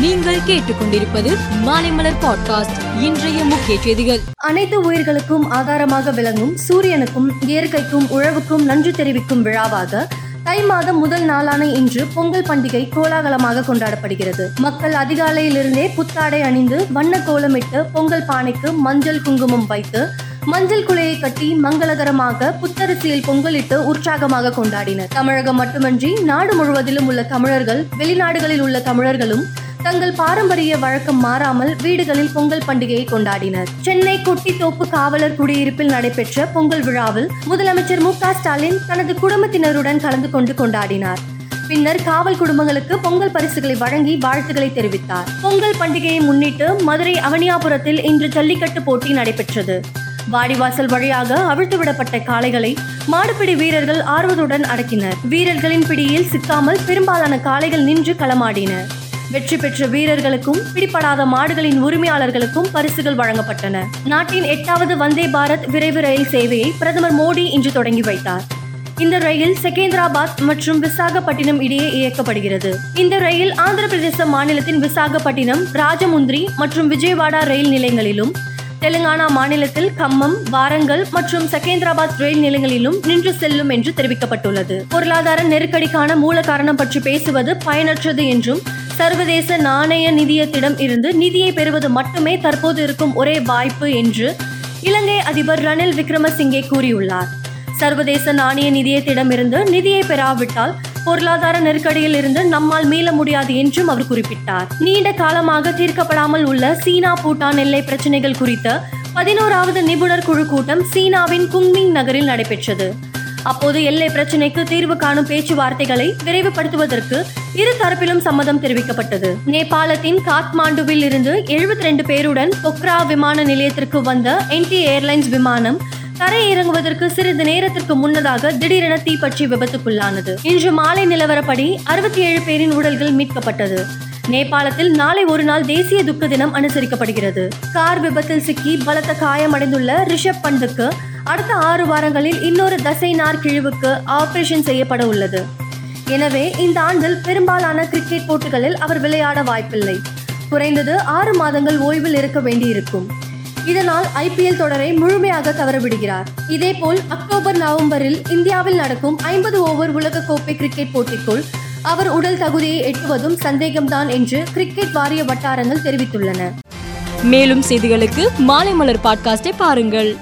நீங்கள் கேட்டுக்கொண்டிருப்பது மாலைமலர் பாட்காஸ்ட் இன்றைய முக்கிய செய்திகள். அனைத்து உயிர்களுக்கும் ஆதாரமாக விளங்கும் சூரியனுக்கும் இயற்கைக்கும் உழவுக்கும் நன்றி தெரிவிக்கும் விழாவாக தை மாதம் முதல் நாளான இன்று பொங்கல் பண்டிகை கோலாகலமாக கொண்டாடப்படுகிறது. மக்கள் அதிகாலையிலிருந்தே புத்தாடை அணிந்து வண்ண கோலமிட்டு பொங்கல் பானைக்கு மஞ்சள் குங்குமம் வைத்து மஞ்சள் குலையை கட்டி மங்களகரமாக புத்தரிசியில் பொங்கலிட்டு உற்சாகமாக கொண்டாடினர். தமிழகம் மட்டுமன்றி நாடு முழுவதிலும் உள்ள தமிழர்கள் வெளிநாடுகளில் உள்ள தமிழர்களும் தங்கள் பாரம்பரிய வழக்கம் மாறாமல் வீடுகளில் பொங்கல் பண்டிகையை கொண்டாடினர். சென்னை கொட்டித்தோப்பு காவலர் குடியிருப்பில் நடைபெற்ற பொங்கல் விழாவில் முதலமைச்சர் மு ஸ்டாலின் தனது குடும்பத்தினருடன் கலந்து கொண்டு கொண்டாடினார். பின்னர் காவல் குடும்பங்களுக்கு பொங்கல் பரிசுகளை வழங்கி வாழ்த்துக்களை தெரிவித்தார். பொங்கல் பண்டிகையை முன்னிட்டு மதுரை அவனியாபுரத்தில் இன்று ஜல்லிக்கட்டு போட்டி நடைபெற்றது. வாடிவாசல் வழியாக அவிழ்த்துவிடப்பட்ட காளைகளை மாடுபிடி வீரர்கள் ஆர்வத்துடன் அடக்கினர். வீரர்களின் பிடியில் சிக்காமல் பெரும்பாலான காளைகள் நின்று களமாடின. வெற்றி பெற்ற வீரர்களுக்கும் பிடிபடாத மாடுகளின் உரிமையாளர்களுக்கும் பரிசுகள் வழங்கப்பட்டன. நாட்டின் எட்டாவது வந்தே பாரத் விரைவு ரயில் சேவையை பிரதமர் மோடி இன்று தொடங்கி வைத்தார். இந்த ரயில் செகேந்திராபாத் மற்றும் விசாகப்பட்டினம் இடையே இயக்கப்படுகிறது. இந்த ரயில் ஆந்திர பிரதேச மாநிலத்தின் விசாகப்பட்டினம் ராஜமுந்திரி மற்றும் விஜயவாடா ரயில் நிலையங்களிலும் தெலுங்கானா மாநிலத்தில் கம்மம் வாரங்கல் மற்றும் செகேந்திராபாத் ரயில் நிலையங்களிலும் நின்று செல்லும் என்று தெரிவிக்கப்பட்டுள்ளது. பொருளாதார நெருக்கடிக்கான மூல காரணம் பற்றி பேசுவது பயனற்றது என்றும் சர்வதேச நாணய நிதியத்திடம் இருந்து நிதியை பெறுவது மட்டுமே தற்போது இருக்கும் ஒரே வாய்ப்பு என்று இலங்கை அதிபர் ரணில் விக்ரமசிங்கே கூறியுள்ளார். சர்வதேச நாணய நிதியத்திடமிருந்து நிதியை பெறாவிட்டால் பொருளாதார நெருக்கடியில் இருந்து நம்மால் மீள முடியாது என்றும் அவர் குறிப்பிட்டார். நீண்ட காலமாக தீர்க்கப்படாமல் உள்ள சீனா பூட்டான் எல்லை பிரச்சனைகள் குறித்த பதினோராவது நிபுணர் குழு கூட்டம் சீனாவின் குங்மிங் நகரில் நடைபெற்றது. அப்போது எல்லை பிரச்சினைக்கு தீர்வு காணும் பேச்சுவார்த்தைகளை விரைவுபடுத்துவதற்கு இரு தரப்பிலும் சம்மதம் தெரிவிக்கப்பட்டது. நேபாளத்தின் காத்மாண்டுவில் இருந்து எழுபத்தி ரெண்டு பேருடன் பொக்ரா விமான நிலையத்திற்கு வந்த என்டி ஏர்லைன்ஸ் விமானம் தரை இறங்குவதற்கு சிறிது நேரத்திற்கு முன்னதாக திடீரென தீப்பற்றி விபத்துக்குள்ளானது. இன்று மாலை நிலவரப்படி அறுபத்தி ஏழு பேரின் உடல்கள் மீட்கப்பட்டது. நேபாளத்தில் நாளை ஒரு நாள் தேசிய துக்க தினம் அனுசரிக்கப்படுகிறது. கார் விபத்தில் சிக்கி பலத்த காயமடைந்துள்ள ரிஷப் பந்துக்கு அடுத்த ஆறு வாரங்களில் இன்னொரு தசை நார் கிழிவுக்கு ஆபரேஷன் செய்யப்பட உள்ளது எனவே இந்த ஆண்டில் பெரும்பாலான கிரிக்கெட் போட்டிகளில் அவர் விளையாட வாய்ப்பில்லை. குறைந்தது ஆறு மாதங்கள் ஓய்வில் இருக்க வேண்டியிருக்கும். இதனால் ஐபிஎல் தொடரை முழுமையாக தவறவிடுகிறார். இதேபோல் அக்டோபர் நவம்பரில் இந்தியாவில் நடக்கும் ஐம்பது ஓவர் உலகக்கோப்பை கிரிக்கெட் போட்டிக்குள் அவர் உடல் தகுதியை எட்டுவதும் சந்தேகம்தான் என்று கிரிக்கெட் வாரிய வட்டாரங்கள் தெரிவித்துள்ளன. மேலும் செய்திகளுக்கு மாலை மலர் பாட்காஸ்டை பாருங்கள்.